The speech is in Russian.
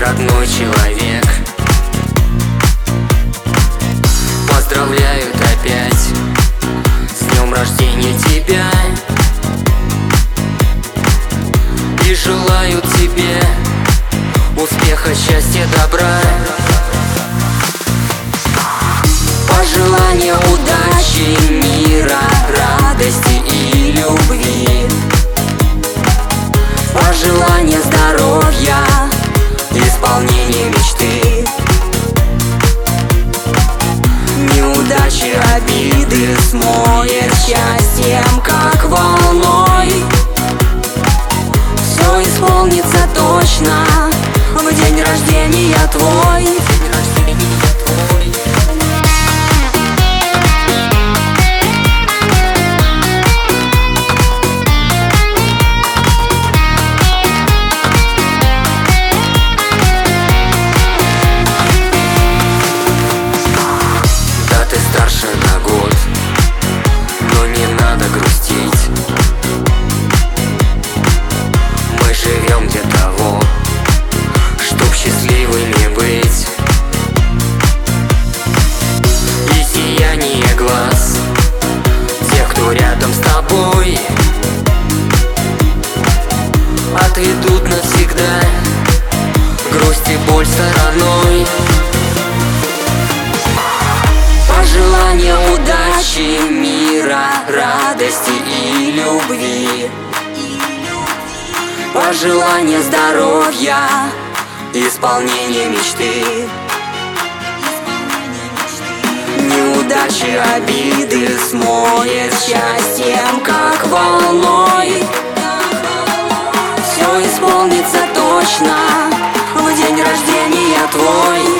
Родной человек. Поздравляют опять С днем рождения тебя. И желают тебе Успеха, счастья, добра смоет счастьем, как волной. Все исполнится точно в день рождения твой удачи, мира, радости и любви. Пожелания здоровья, исполнения мечты. Неудачи, обиды смоет счастьем, как волной. Все исполнится точно в день рождения твой